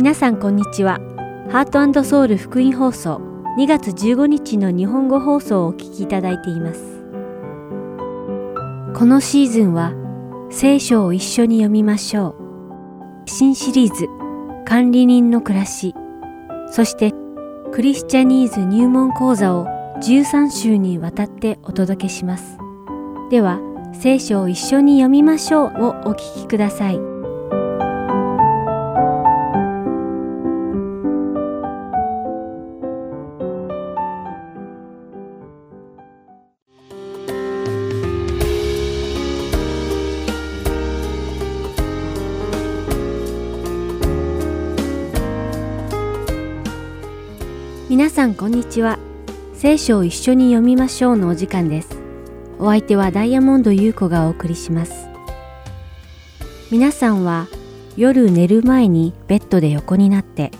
皆さんこんにちは。ハートソウル福音放送2月15日の日本語放送をお聞きいただいています。このシーズンは聖書を一緒に読みましょう。新シリーズ管理人の暮らし。そしてクリスチャニーズ入門講座を13週にわたってお届けします。では聖書を一緒に読みましょうをお聞きください。さんこんにちは。聖書を一緒に読みましょうのお時間です。お相手はダイヤモンド優子がお送りします。皆さんは夜寝る前にベッドで横になって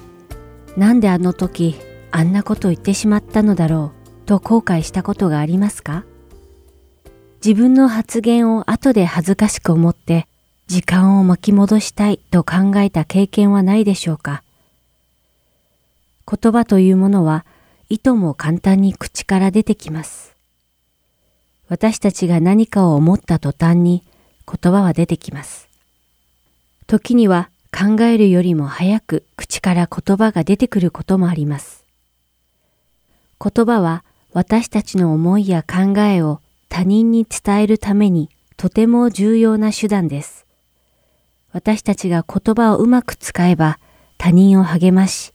なんであの時あんなこと言ってしまったのだろうと後悔したことがありますか？自分の発言を後で恥ずかしく思って時間を巻き戻したいと考えた経験はないでしょうか？言葉というものは、意図も簡単に口から出てきます。私たちが何かを思った途端に言葉は出てきます。時には考えるよりも早く口から言葉が出てくることもあります。言葉は私たちの思いや考えを他人に伝えるためにとても重要な手段です。私たちが言葉をうまく使えば他人を励まし、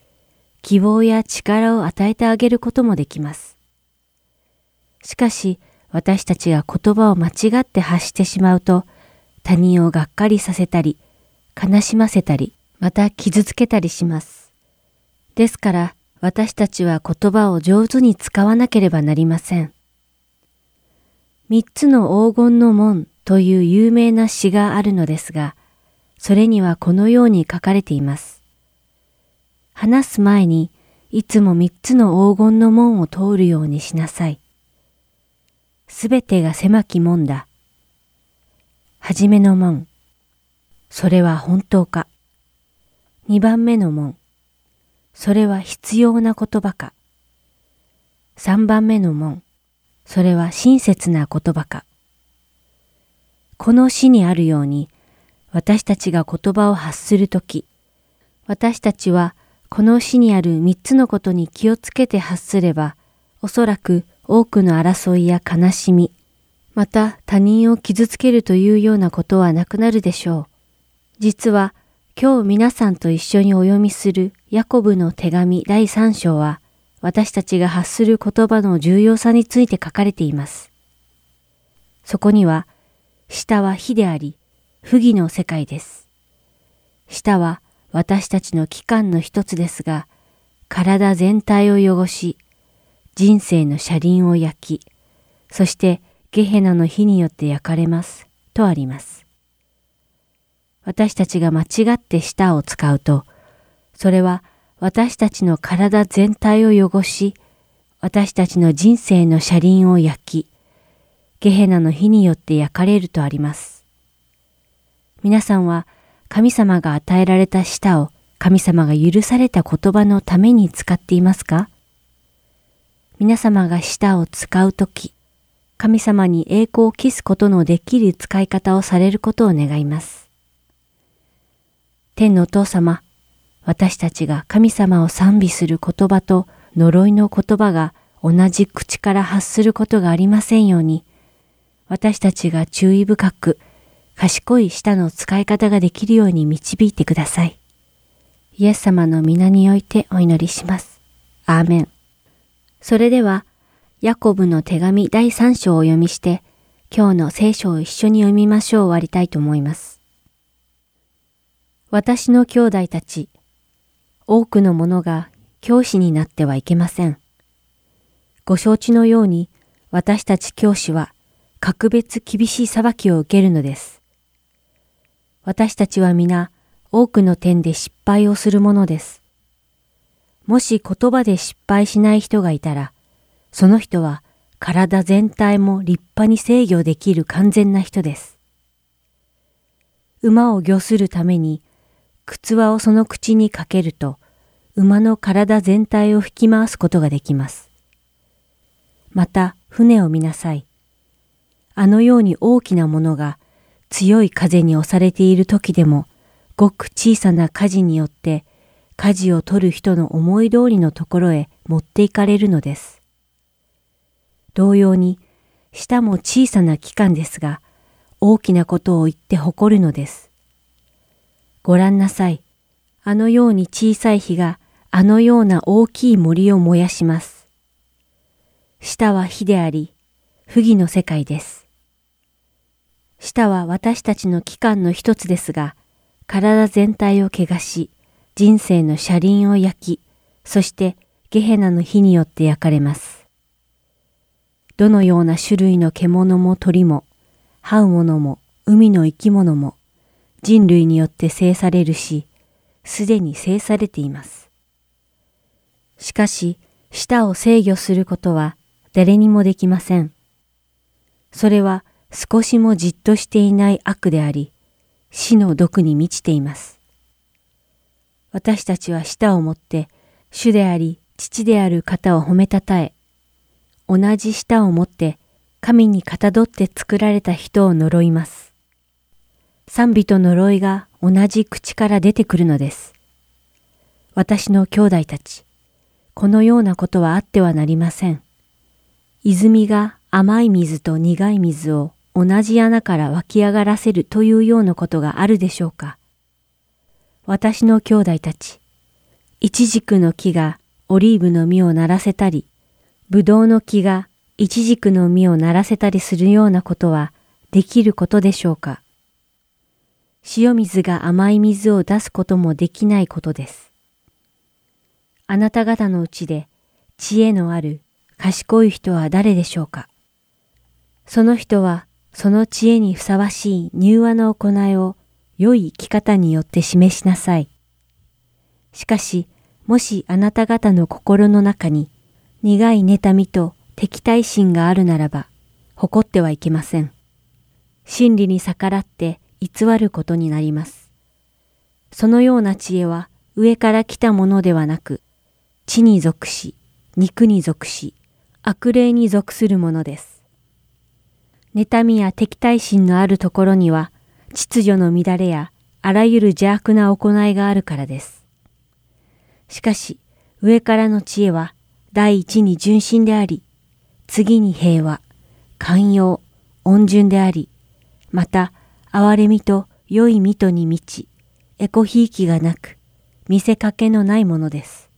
希望や力を与えてあげることもできます。しかし、私たちが言葉を間違って発してしまうと、他人をがっかりさせたり、悲しませたり、また傷つけたりします。ですから、私たちは言葉を上手に使わなければなりません。三つの黄金の門という有名な詩があるのですが、それにはこのように書かれています。話す前にいつも三つの黄金の門を通るようにしなさい。すべてが狭き門だ。はじめの門。それは本当か。二番目の門。それは必要な言葉か。三番目の門。それは親切な言葉か。この詩にあるように、私たちが言葉を発するとき、私たちはこの詩にある三つのことに気をつけて発すれば、おそらく多くの争いや悲しみ、また他人を傷つけるというようなことはなくなるでしょう。実は今日皆さんと一緒にお読みするヤコブの手紙第三章は、私たちが発する言葉の重要さについて書かれています。そこには、下は火であり、不義の世界です。下は私たちの器官の一つですが、体全体を汚し、人生の車輪を焼き、そしてゲヘナの火によって焼かれます、とあります。私たちが間違って舌を使うと、それは私たちの体全体を汚し、私たちの人生の車輪を焼き、ゲヘナの火によって焼かれるとあります。皆さんは神様が与えられた舌を神様が許された言葉のために使っていますか？皆様が舌を使うとき、神様に栄光を期すことのできる使い方をされることを願います。天のお父様、私たちが神様を賛美する言葉と呪いの言葉が同じ口から発することがありませんように、私たちが注意深く賢い舌の使い方ができるように導いてください。イエス様の皆においてお祈りします。アーメン。それでは、ヤコブの手紙第3章を読みして、今日の聖書を一緒に読みましょう終わりたいと思います。私の兄弟たち、多くの者が教師になってはいけません。ご承知のように、私たち教師は格別厳しい裁きを受けるのです。私たちは皆多くの点で失敗をするものです。もし言葉で失敗しない人がいたら、その人は体全体も立派に制御できる完全な人です。馬を御するために靴輪をその口にかけると、馬の体全体を引き回すことができます。また、船を見なさい。あのように大きなものが強い風に押されている時でも、ごく小さな火事によって、舵を取る人の思い通りのところへ持っていかれるのです。同様に、舌も小さな器官ですが、大きなことを言って誇るのです。ご覧なさい。あのように小さい火があのような大きい森を燃やします。舌は火であり、不義の世界です。舌は私たちの器官の一つですが、体全体を汚し、人生の車輪を焼き、そしてゲヘナの火によって焼かれます。どのような種類の獣も鳥も、這う者も海の生き物も人類によって制されるし、すでに制されています。しかし、舌を制御することは誰にもできません。それは少しもじっとしていない悪であり、死の毒に満ちています。私たちは舌をもって、主であり父である方を褒めたたえ、同じ舌をもって神にかたどって作られた人を呪います。賛美と呪いが同じ口から出てくるのです。私の兄弟たち、このようなことはあってはなりません。泉が甘い水と苦い水を同じ穴から湧き上がらせるというようなことがあるでしょうか。私の兄弟たち、イチジクの木がオリーブの実をならせたり、ブドウの木がイチジクの実をならせたりするようなことはできることでしょうか。塩水が甘い水を出すこともできないことです。あなた方のうちで知恵のある賢い人は誰でしょうかその人はその知恵にふさわしい柔和の行いを良い生き方によって示しなさい。しかし、もしあなた方の心の中に苦い妬みと敵対心があるならば、誇ってはいけません。真理に逆らって偽ることになります。そのような知恵は上から来たものではなく、地に属し、肉に属し、悪霊に属するものです。妬みや敵対心のあるところには、秩序の乱れやあらゆる邪悪な行いがあるからです。しかし、上からの知恵は、第一に純真であり、次に平和、寛容、温順であり、また、憐れみと良い見とに満ち、エコひいきがなく、見せかけのないものです。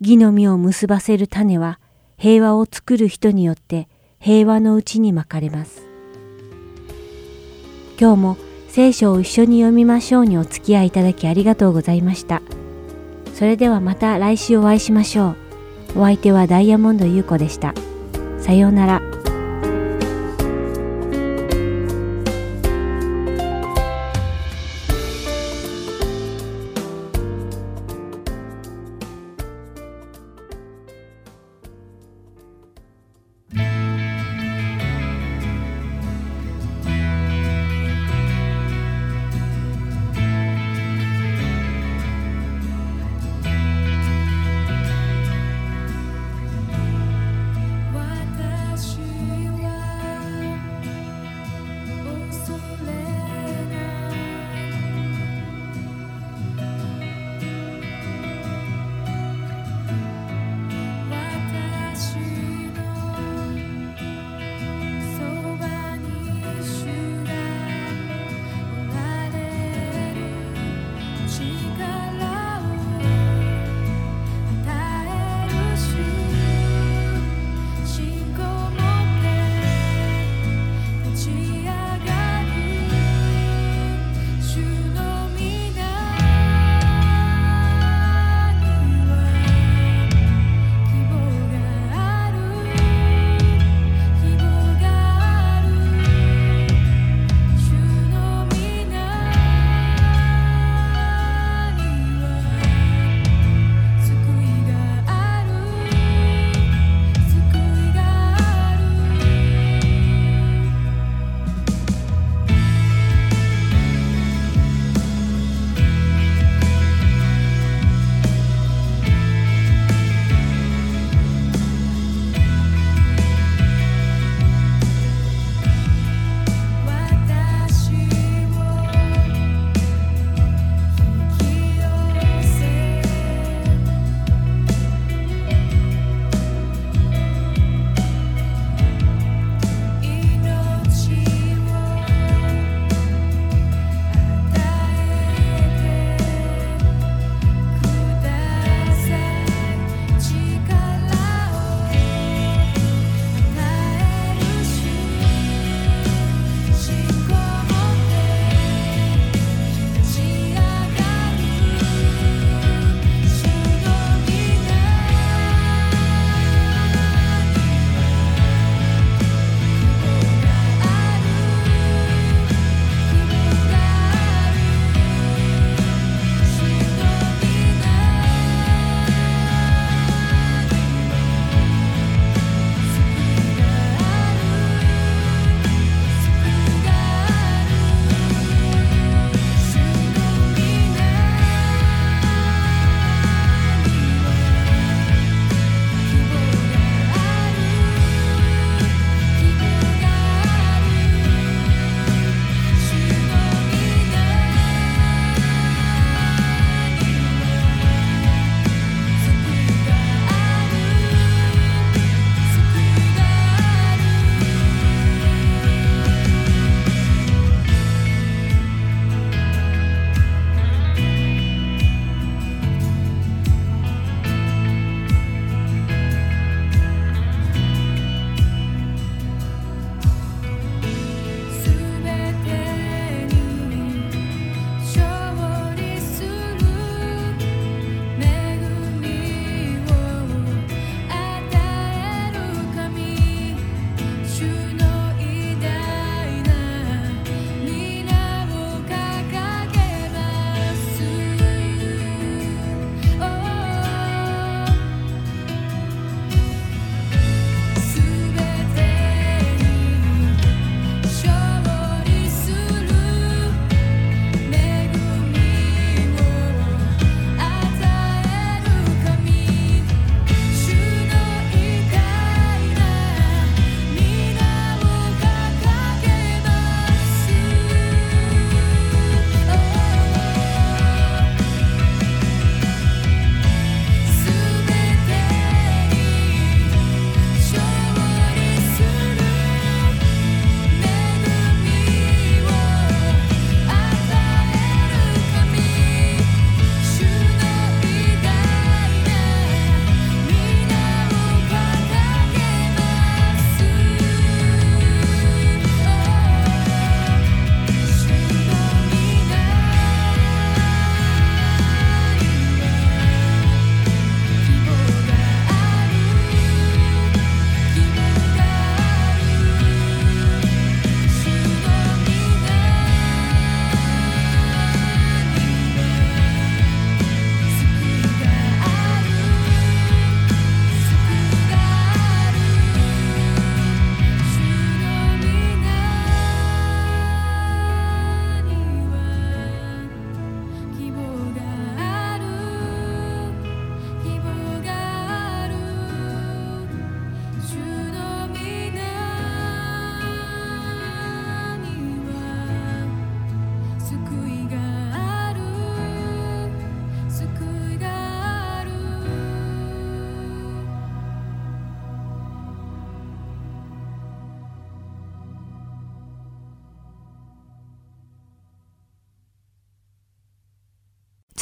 義の実を結ばせる種は平和を作る人によって平和のうちにまかれます。今日も聖書を一緒に読みましょうにお付き合いいただきありがとうございました。それではまた来週お会いしましょう。お相手はダイヤモンド優子でした。さようなら。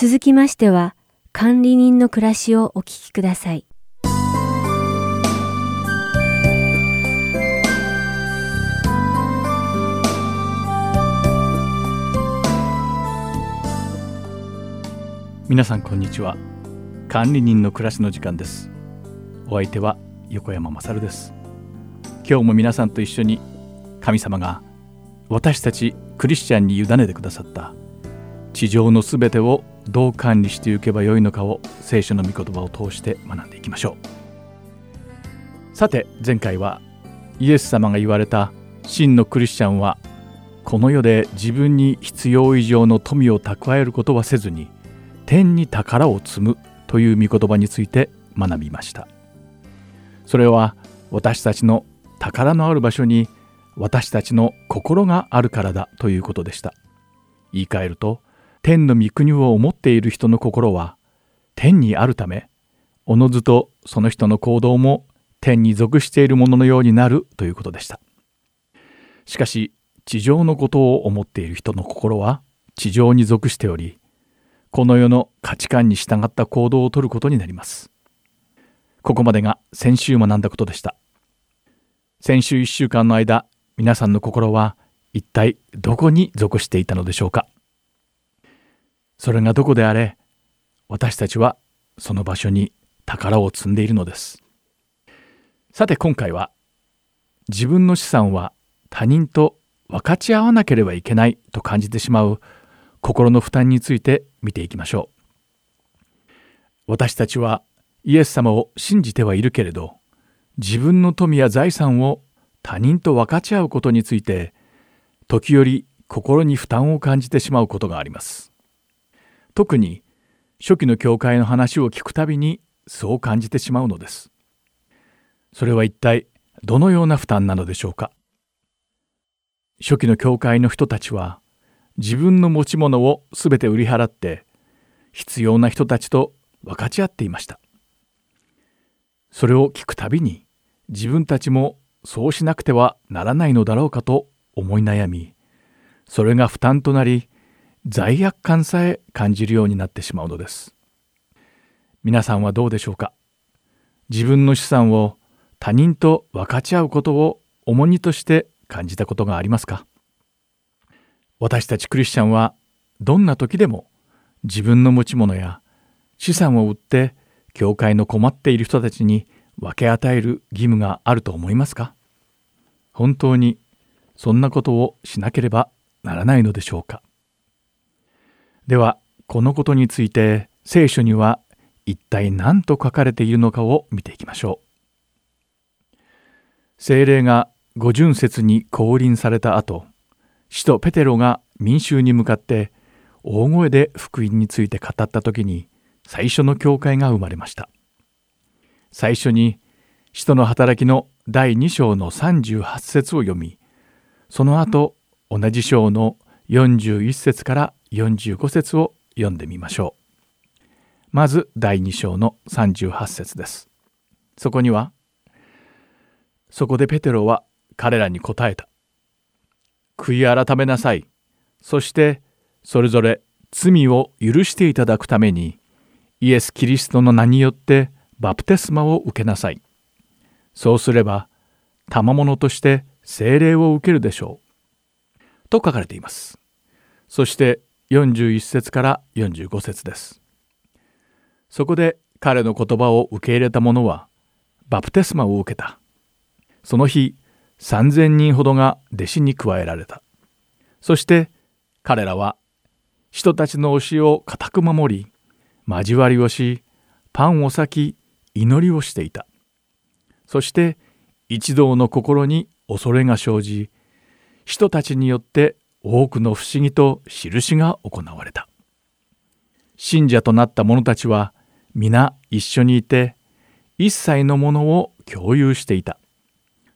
続きましては、管理人の暮らしをお聞きください。皆さんこんにちは。管理人の暮らしの時間です。お相手は横山勝です。今日も皆さんと一緒に神様が私たちクリスチャンに委ねてくださった地上のすべてをどう管理していけばよいのかを聖書の御言葉を通して学んでいきましょう。さて前回はイエス様が言われた真のクリスチャンはこの世で自分に必要以上の富を蓄えることはせずに天に宝を積むという御言葉について学びました。それは私たちの宝のある場所に私たちの心があるからだということでした。言い換えると天の御国を思っている人の心は天にあるためおのずとその人の行動も天に属しているもののようになるということでしたしかし地上のことを思っている人の心は地上に属しておりこの世の価値観に従った行動をとることになります。ここまでが先週学んだことでした。先週1週間の間、皆さんの心は一体どこに属していたのでしょうかそれがどこであれ、私たちはその場所に宝を積んでいるのです。さて今回は、自分の資産は他人と分かち合わなければいけないと感じてしまう心の負担について見ていきましょう。私たちはイエス様を信じてはいるけれど、自分の富や財産を他人と分かち合うことについて、時折心に負担を感じてしまうことがあります。特に初期の教会の話を聞くたびにそう感じてしまうのです。それは一体どのような負担なのでしょうか？初期の教会の人たちは自分の持ち物をすべて売り払って必要な人たちと分かち合っていましたそれを聞くたびに自分たちもそうしなくてはならないのだろうかと思い悩みそれが負担となり罪悪感さえ感じるようになってしまうのです。皆さんはどうでしょうか？自分の資産を他人と分かち合うことを重荷として感じたことがありますか？私たちクリスチャンはどんな時でも自分の持ち物や資産を売って教会の困っている人たちに分け与える義務があると思いますか？本当にそんなことをしなければならないのでしょうか？ではこのことについて聖書には一体何と書かれているのかを見ていきましょう。精霊が五巡節に降臨された後使徒ペテロが民衆に向かって大声で福音について語った時に最初の教会が生まれました最初に使徒の働きの第2章の38節を読みその後同じ章の41節から45節を読んでみましょうまず第2章の38節ですそこにはそこでペテロは彼らに答えた悔い改めなさい。そしてそれぞれ罪を許していただくためにイエス・キリストの名によってバプテスマを受けなさい。そうすれば賜物として聖霊を受けるでしょう。と書かれています。そして41節から45節です。そこで彼の言葉を受け入れた者はバプテスマを受けた。その日3,000人ほどが弟子に加えられた。そして彼らは人たちの教えを固く守り交わりをしパンを裂き祈りをしていた。そして一同の心に恐れが生じ人たちによって多くの不思議と印が行われた。信者となった者たちは皆一緒にいて一切のものを共有していた。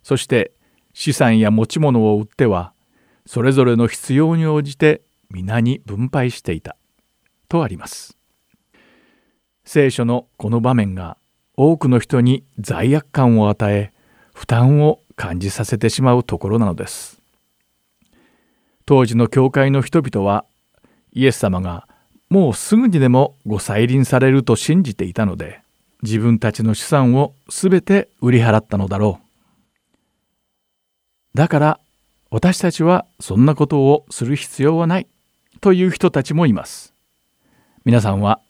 そして資産や持ち物を売ってはそれぞれの必要に応じて皆に分配していたとあります聖書のこの場面が多くの人に罪悪感を与え負担を感じさせてしまうところなのです当時の教会の人々はイエス様がもうすぐにでもご再臨されると信じていたので自分たちの資産をすべて売り払ったのだろう。だから私たちはそんなことをする必要はないという人たちもいます。皆さんは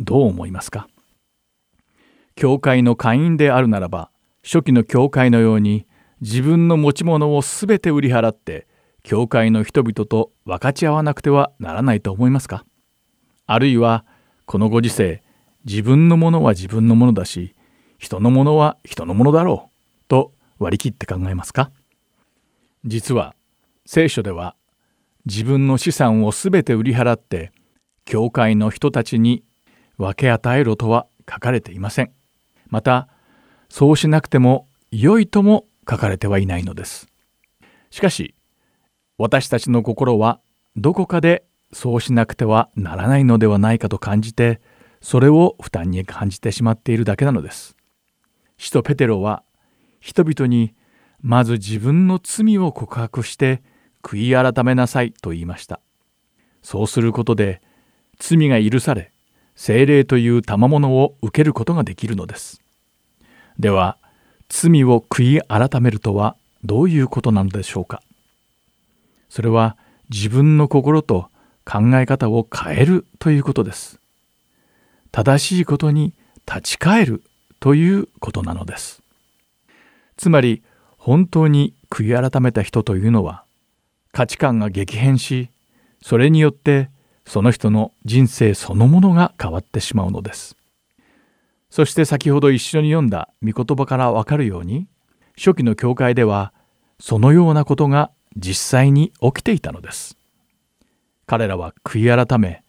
どう思いますか？教会の会員であるならば初期の教会のように自分の持ち物をすべて売り払って教会の人々と分かち合わなくてはならないと思いますか？あるいはこのご時世自分のものは自分のものだし人のものは人のものだろうと割り切って考えますか？実は聖書では自分の資産をすべて売り払って教会の人たちに分け与えろとは書かれていません。またそうしなくても良いとも書かれてはいないのです。しかし私たちの心はどこかでそうしなくてはならないのではないかと感じてそれを負担に感じてしまっているだけなのです。使徒ペテロは人々にまず自分の罪を告白して悔い改めなさいと言いました。そうすることで罪が許され精霊という賜物を受けることができるのです。では罪を悔い改めるとはどういうことなのでしょうかそれは自分の心と考え方を変えるということです。正しいことに立ち返るということなのです。つまり本当に悔い改めた人というのは価値観が激変しそれによってその人の人生そのものが変わってしまうのです。そして先ほど一緒に読んだ御言葉からわかるように初期の教会ではそのようなことが実際に起きていたのです。彼らは悔い改め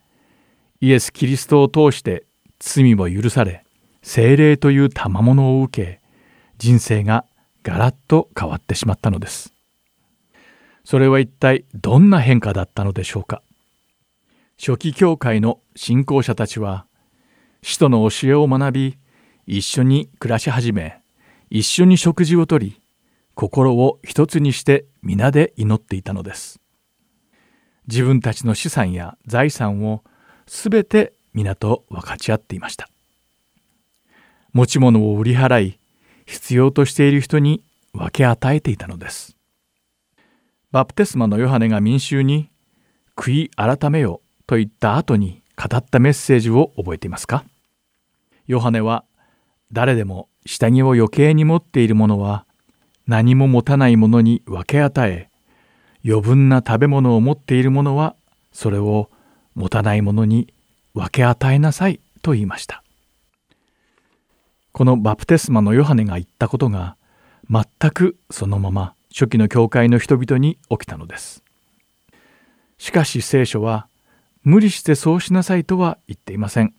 イエス・キリストを通して罪も許され精霊という賜物を受け人生がガラッと変わってしまったのです。それは一体どんな変化だったのでしょうか初期教会の信仰者たちは使徒の教えを学び一緒に暮らし始め一緒に食事をとり心を一つにして皆で祈っていたのです。自分たちの資産や財産をすべて皆と分かち合っていました。持ち物を売り払い必要としている人に分け与えていたのです。バプテスマのヨハネが民衆に悔い改めよと言った後に語ったメッセージを覚えていますか？ヨハネは誰でも下着を余計に持っている者は何も持たない者に分け与え余分な食べ物を持っている者はそれを持たない者に分け与えなさいと言いましたこのバプテスマのヨハネが言ったことが全くそのまま初期の教会の人々に起きたのですしかし聖書は無理してそうしなさいとは言っていません。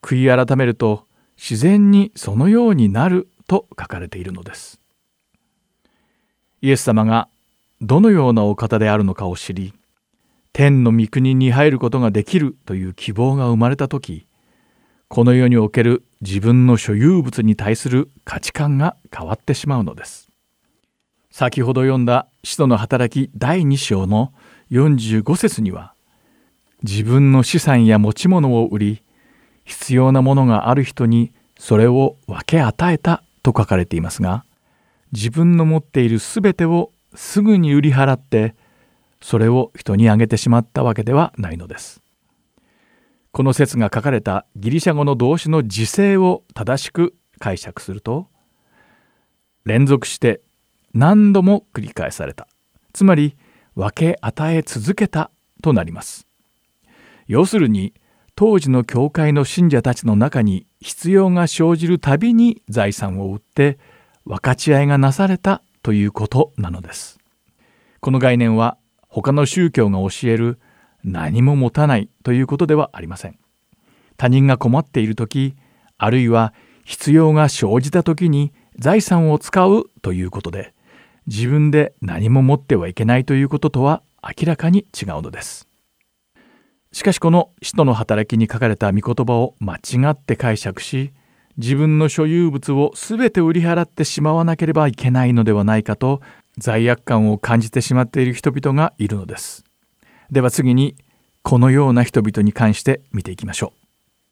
悔い改めると自然にそのようになると書かれているのです。イエス様がどのようなお方であるのかを知り、天の御国に入ることができるという希望が生まれた時、この世における自分の所有物に対する価値観が変わってしまうのです。先ほど読んだ使徒の働き第2章の45節には、自分の資産や持ち物を売り必要なものがある人にそれを分け与えたと書かれていますが自分の持っている全てをすぐに売り払ってそれを人にあげてしまったわけではないのです。この説が書かれたギリシャ語の動詞の時制を正しく解釈すると連続して何度も繰り返されたつまり分け与え続けたとなります。要するに当時の教会の信者たちの中に必要が生じるたびに財産を売って分かち合いがなされたということなのです。この概念は他の宗教が教える何も持たないということではありません。他人が困っている時あるいは必要が生じた時に財産を使うということで自分で何も持ってはいけないということとは明らかに違うのです。しかしこの使徒の働きに書かれた御言葉を間違って解釈し自分の所有物を全て売り払ってしまわなければいけないのではないかと罪悪感を感じてしまっている人々がいるのです。では次にこのような人々に関して見ていきましょう。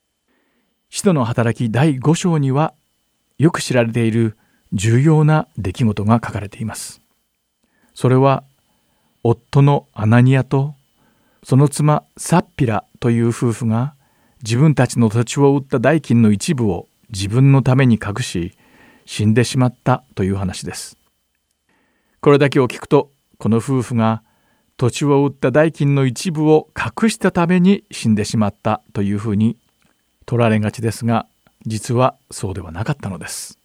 使徒の働き第5章にはよく知られている重要な出来事が書かれています。それは夫のアナニアとその妻サッピラという夫婦が自分たちの土地を売った代金の一部を自分のために隠し死んでしまったという話です。これだけを聞くとこの夫婦が土地を売った代金の一部を隠したために死んでしまったというふうに取られがちですが実はそうではなかったのです。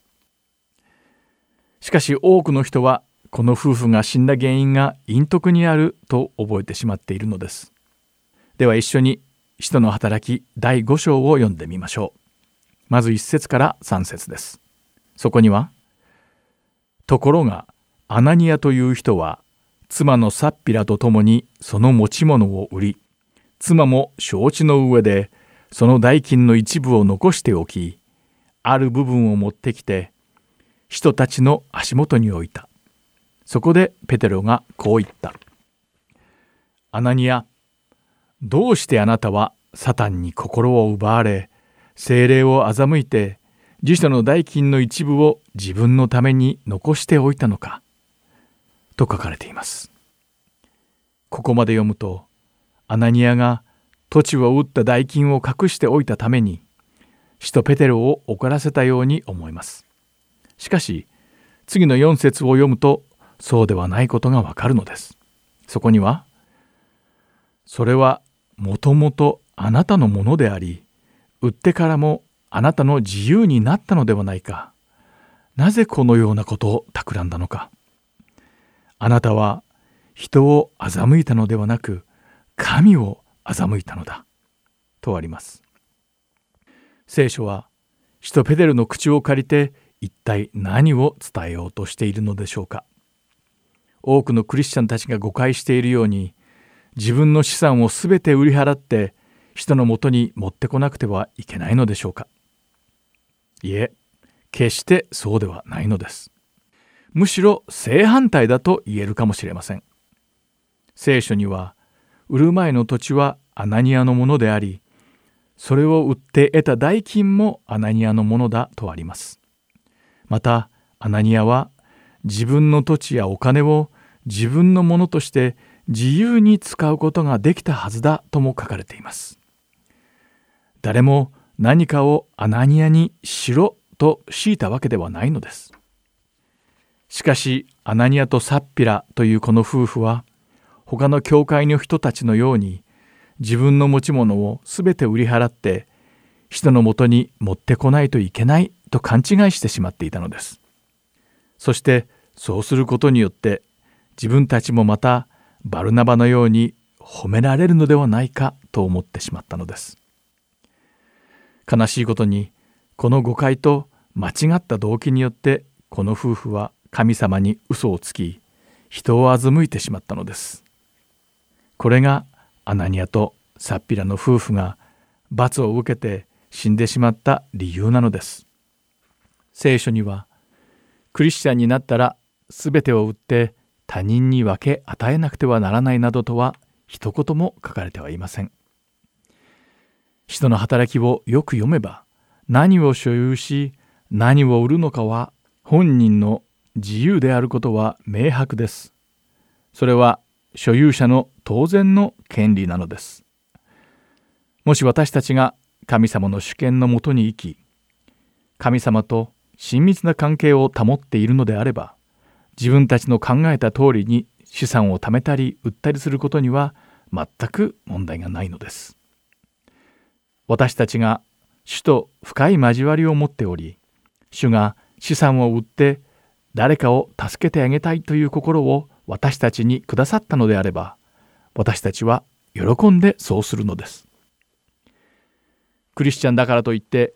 しかし多くの人はこの夫婦が死んだ原因が陰徳にあると覚えてしまっているのです。では一緒に使徒の働き第5章を読んでみましょう。まず1節から3節です。そこには「ところがアナニアという人は妻のサッピラと共にその持ち物を売り妻も承知の上でその代金の一部を残しておきある部分を持ってきて人たちの足元に置いたそこでペテロがこう言った「アナニアどうしてあなたはサタンに心を奪われ精霊を欺いて辞書の代金の一部を自分のために残しておいたのかと書かれています。ここまで読むとアナニアが土地を売った代金を隠しておいたために使徒ペテロを怒らせたように思います。しかし次の4節を読むとそうではないことがわかるのです。そこには「それはもともとあなたのものであり売ってからもあなたの自由になったのではないか。なぜこのようなことを企んだのか。あなたは人を欺いたのではなく神を欺いたのだとあります聖書は使徒ペテルの口を借りて一体何を伝えようとしているのでしょうか多くのクリスチャンたちが誤解しているように自分の資産を全て売り払って人のもとに持ってこなくてはいけないのでしょうかいえ決してそうではないのですむしろ正反対だと言えるかもしれません。聖書には売る前の土地はアナニアのものでありそれを売って得た代金もアナニアのものだとあります。またアナニアは自分の土地やお金を自分のものとして自由に使うことができたはずだとも書かれています。誰も何かをアナニアにしろと強いたわけではないのです。しかしアナニアとサッピラというこの夫婦は他の教会の人たちのように自分の持ち物を全て売り払って人のもとに持ってこないといけないと勘違いしてしまっていたのです。そしてそうすることによって自分たちもまたバルナバのように褒められるのではないかと思ってしまったのです。悲しいことにこの誤解と間違った動機によってこの夫婦は神様に嘘をつき人を欺いてしまったのです。これがアナニアとサッピラの夫婦が罰を受けて死んでしまった理由なのです。聖書にはクリスチャンになったら全てを売って他人に分け与えなくてはならないなどとは一言も書かれてはいません。人の働きをよく読めば何を所有し何を売るのかは本人の自由であることは明白です。それは所有者の当然の権利なのです。もし私たちが神様の主権のもとに生き、神様と親密な関係を保っているのであれば、自分たちの考えた通りに資産を貯めたり売ったりすることには全く問題がないのです。私たちが主と深い交わりを持っており、主が資産を売って誰かを助けてあげたいという心を私たちにくださったのであれば私たちは喜んでそうするのです。クリスチャンだからといって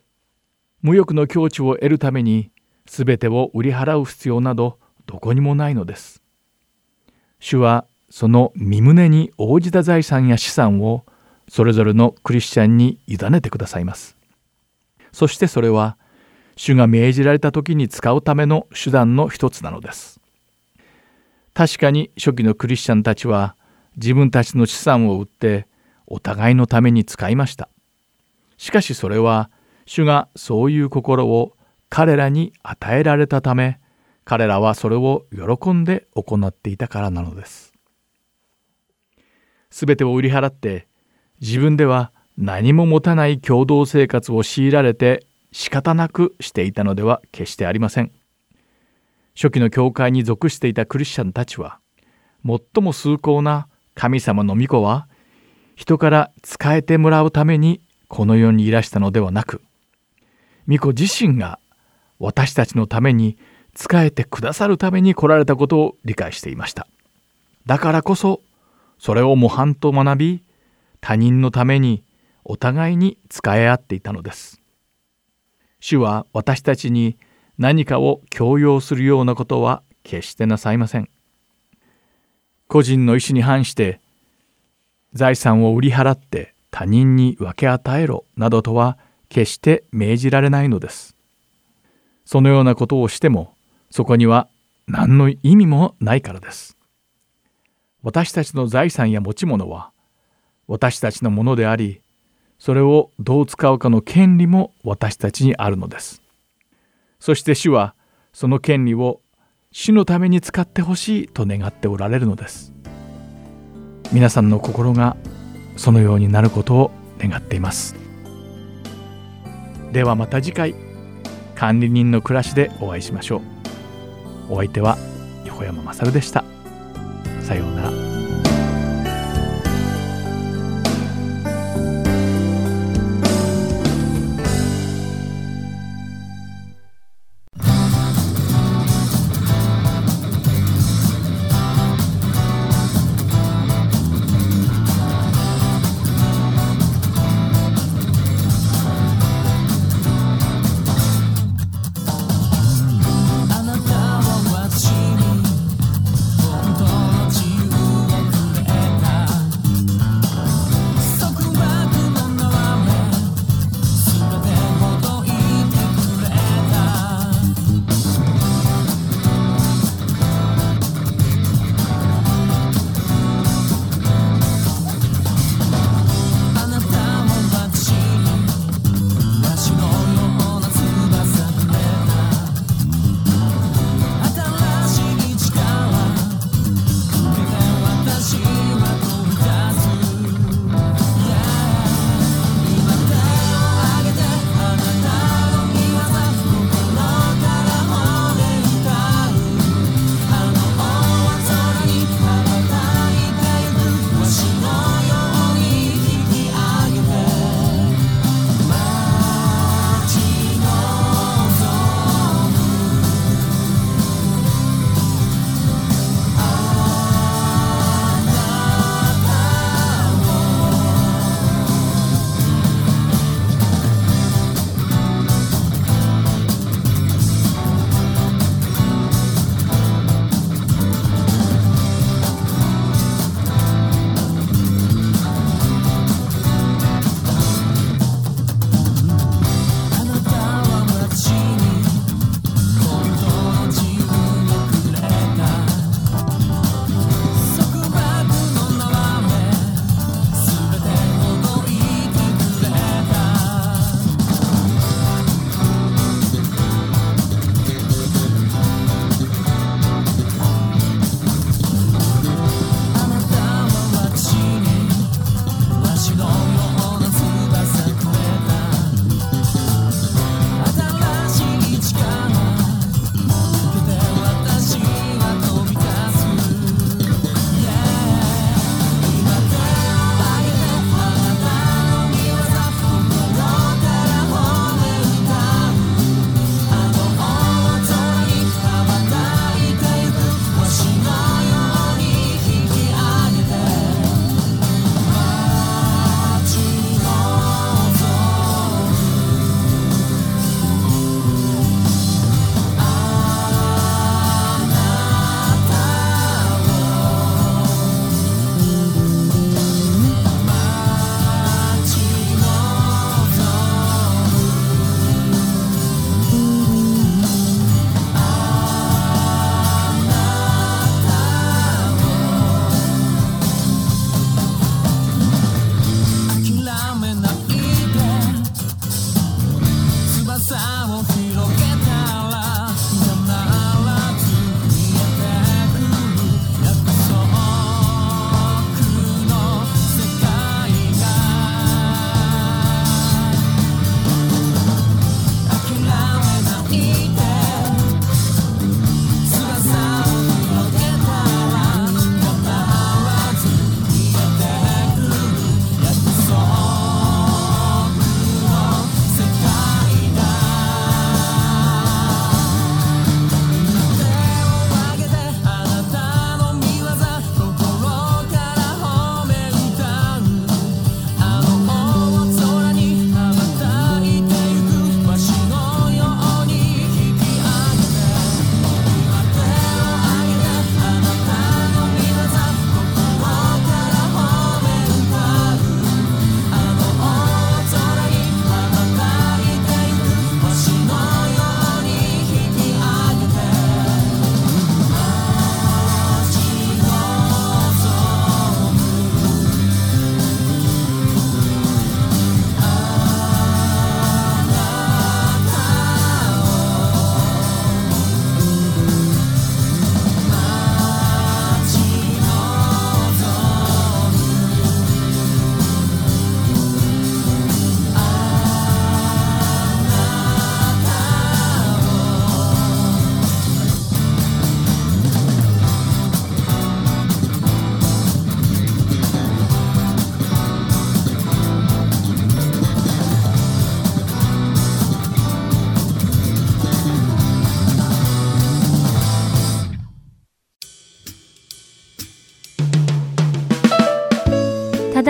無欲の境地を得るために全てを売り払う必要などどこにもないのです。主はその身旨に応じた財産や資産をそれぞれのクリスチャンに委ねてくださいます。そしてそれは主が命じられた時に使うための手段の一つなのです。確かに初期のクリスチャンたちは自分たちの資産を売ってお互いのために使いましたしかしそれは主がそういう心を彼らに与えられたため彼らはそれを喜んで行っていたからなのですすべてを売り払って自分では何も持たない共同生活を強いられて仕方なくしていたのでは決してありません。初期の教会に属していたクリスチャンたちは最も崇高な神様の御子は人から仕えてもらうためにこの世にいらしたのではなく御子自身が私たちのために仕えてくださるために来られたことを理解していました。だからこそそれを模範と学び他人のためにお互いに仕え合っていたのです主は私たちに何かを強要するようなことは決してなさいません個人の意思に反して財産を売り払って他人に分け与えろなどとは決して命じられないのです。そのようなことをしてもそこには何の意味もないからです。私たちの財産や持ち物は私たちのものでありそれをどう使うかの権利も私たちにあるのです。そして主はその権利を主のために使ってほしいと願っておられるのです。皆さんの心がそのようになることを願っています。ではまた次回管理人の暮らしでお会いしましょうお相手は横山勝でしたさようなら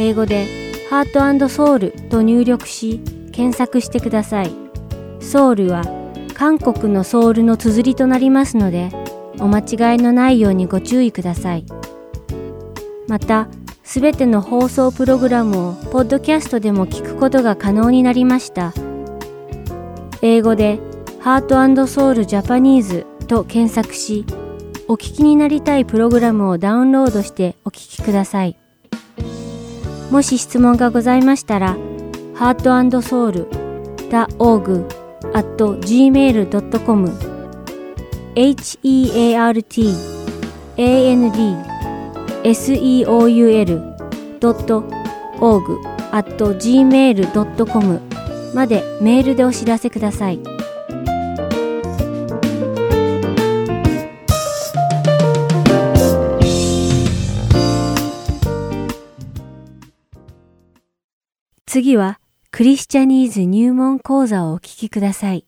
英語でハートソウルと入力し検索してください。ソウルは韓国のソウルの綴りとなりますのでお間違いのないようにご注意ください。また、すべての放送プログラムをポッドキャストでも聞くことが可能になりました。英語でハートソウルジャパニーズと検索し、お聞きになりたいプログラムをダウンロードしてお聞きください。もし質問がございましたら、heartandsoul.org at gmail.com heartandseoul.org at gmail.com までメールでお知らせください。次はクリスチャニーズ入門講座をお聞きください。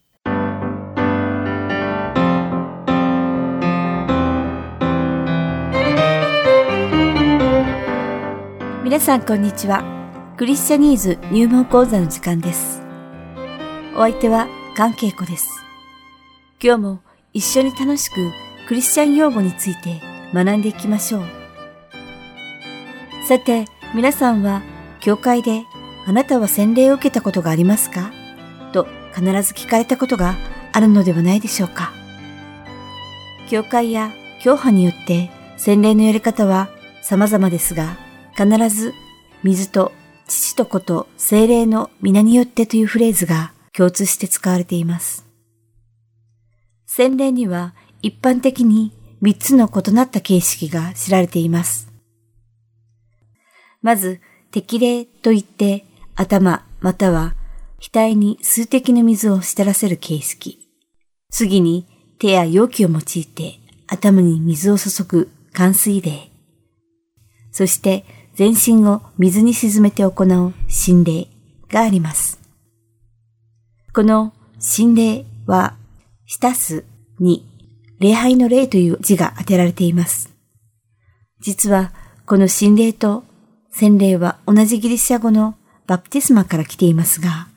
皆さんこんにちは。クリスチャニーズ入門講座の時間です。お相手は関係子です。今日も一緒に楽しくクリスチャン用語について学んでいきましょう。さて、皆さんは教会であなたは洗礼を受けたことがありますか？と必ず聞かれたことがあるのではないでしょうか。教会や教派によって洗礼のやり方は様々ですが、必ず水と父と子と精霊の皆によってというフレーズが共通して使われています。洗礼には一般的に三つの異なった形式が知られています。まず、適齢といって頭または額に数滴の水を滴らせる形式。次に手や容器を用いて頭に水を注ぐ冠水霊。そして全身を水に沈めて行う心霊があります。この心霊は、浸すに礼拝の霊という字が当てられています。実はこの心霊と洗礼は同じギリシャ語のバプテスマから来ていますが、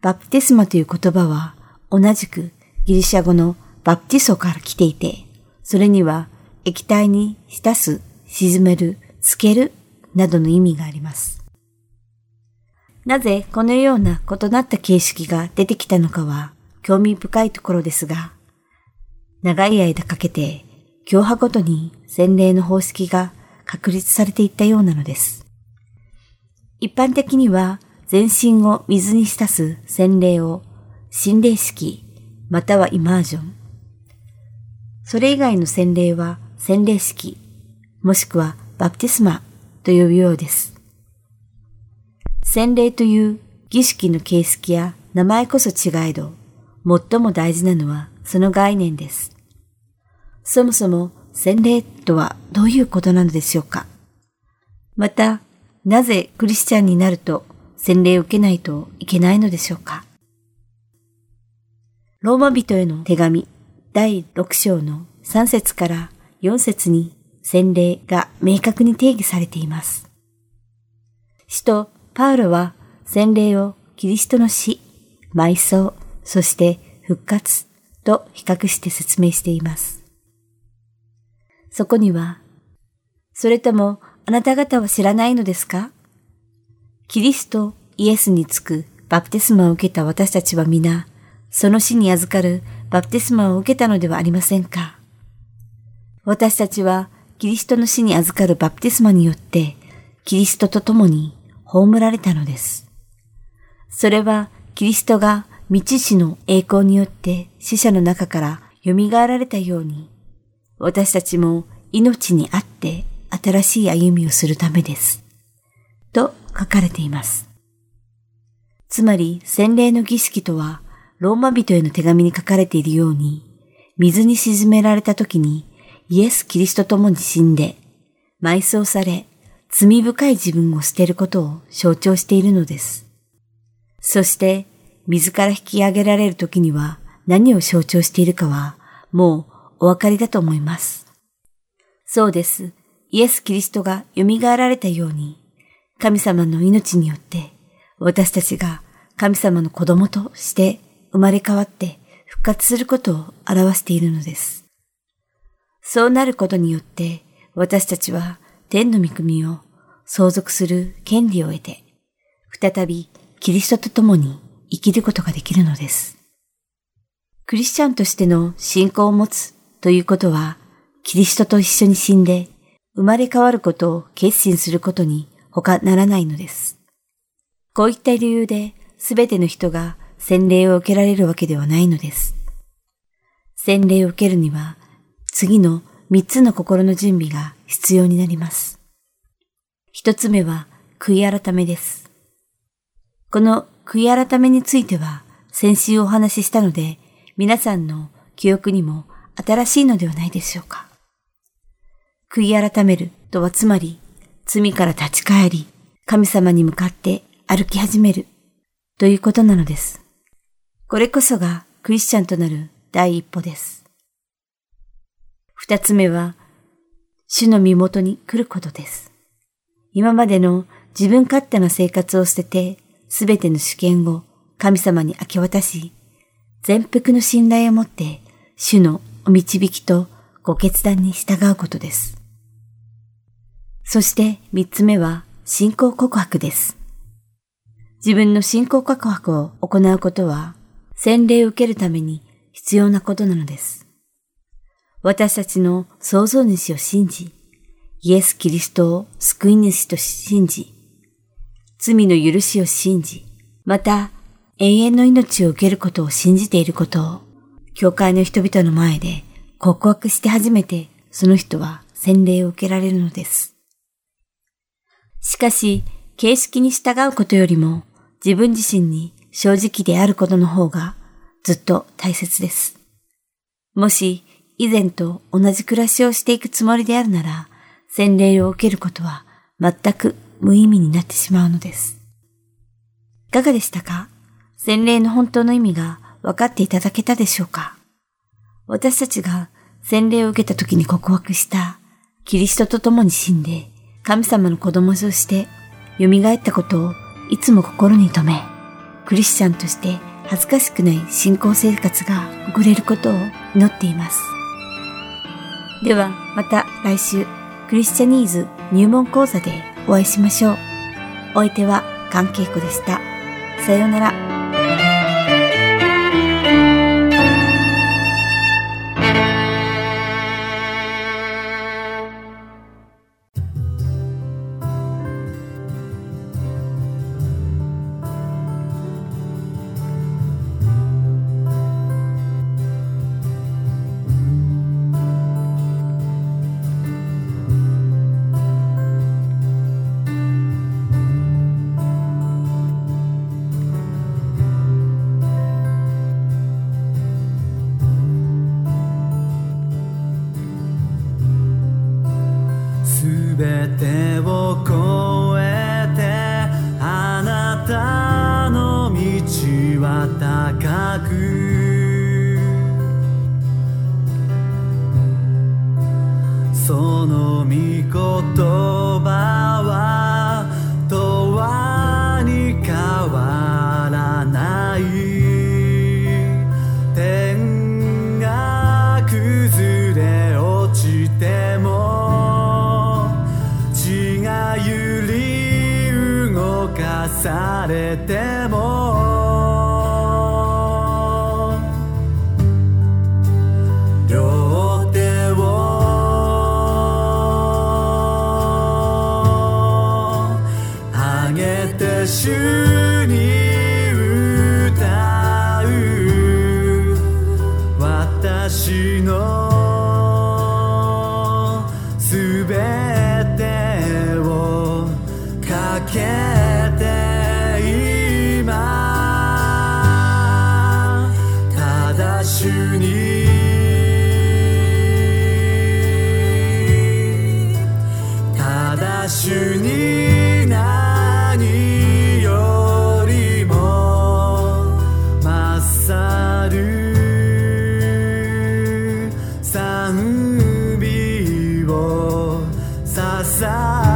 バプテスマという言葉は同じくギリシャ語のバプティソから来ていて、それには液体に浸す、沈める、つけるなどの意味があります。なぜこのような異なった形式が出てきたのかは興味深いところですが、長い間かけて教派ごとに洗礼の方式が確立されていったようなのです。一般的には全身を水に浸す洗礼を心霊式またはイマージョン。それ以外の洗礼は洗礼式もしくはバプテスマと呼ぶようです。洗礼という儀式の形式や名前こそ違えど、最も大事なのはその概念です。そもそも洗礼とはどういうことなのでしょうかまた、なぜクリスチャンになると洗礼を受けないといけないのでしょうか？ローマ人への手紙第6章の3節から4節に洗礼が明確に定義されています。使徒パウロは洗礼をキリストの死、埋葬、そして復活と比較して説明しています。そこには、それともあなた方は知らないのですか？キリスト、イエスにつくバプテスマを受けた私たちは皆、その死に預かるバプテスマを受けたのではありませんか？私たちはキリストの死に預かるバプテスマによって、キリストと共に葬られたのです。それはキリストが未知死の栄光によって死者の中から蘇られたように、私たちも命にあって新しい歩みをするためです。と書かれています。つまり洗礼の儀式とはローマ人への手紙に書かれているように水に沈められた時にイエス・キリストと共に死んで埋葬され罪深い自分を捨てることを象徴しているのです。そして水から引き上げられる時には何を象徴しているかはもうお分かりだと思います。そうです。イエス・キリストが蘇られたように神様の命によって私たちが神様の子供として生まれ変わって復活することを表しているのです。そうなることによって私たちは天の御国を相続する権利を得て、再びキリストと共に生きることができるのです。クリスチャンとしての信仰を持つということは、キリストと一緒に死んで生まれ変わることを決心することに他ならないのです。こういった理由で、すべての人が洗礼を受けられるわけではないのです。洗礼を受けるには、次の三つの心の準備が必要になります。一つ目は、悔い改めです。この悔い改めについては、先週お話ししたので、皆さんの記憶にも新しいのではないでしょうか。悔い改めるとはつまり、罪から立ち返り、神様に向かって歩き始めるということなのです。これこそがクリスチャンとなる第一歩です。二つ目は、主の身元に来ることです。今までの自分勝手な生活を捨てて、すべての主権を神様に明け渡し、全幅の信頼を持って、主のお導きとご決断に従うことです。そして三つ目は信仰告白です。自分の信仰告白を行うことは、洗礼を受けるために必要なことなのです。私たちの創造主を信じ、イエス・キリストを救い主と信じ、罪の許しを信じ、また永遠の命を受けることを信じていることを、教会の人々の前で告白して初めてその人は洗礼を受けられるのです。しかし、形式に従うことよりも自分自身に正直であることの方がずっと大切です。もし以前と同じ暮らしをしていくつもりであるなら、洗礼を受けることは全く無意味になってしまうのです。いかがでしたか？洗礼の本当の意味が分かっていただけたでしょうか？私たちが洗礼を受けた時に告白したキリストと共に死んで神様の子供として蘇ったことをいつも心に留め、クリスチャンとして恥ずかしくない信仰生活が送れることを祈っています。ではまた来週、クリスチャニーズ入門講座でお会いしましょう。お相手は関係子でした。さようなら。すべてを casa.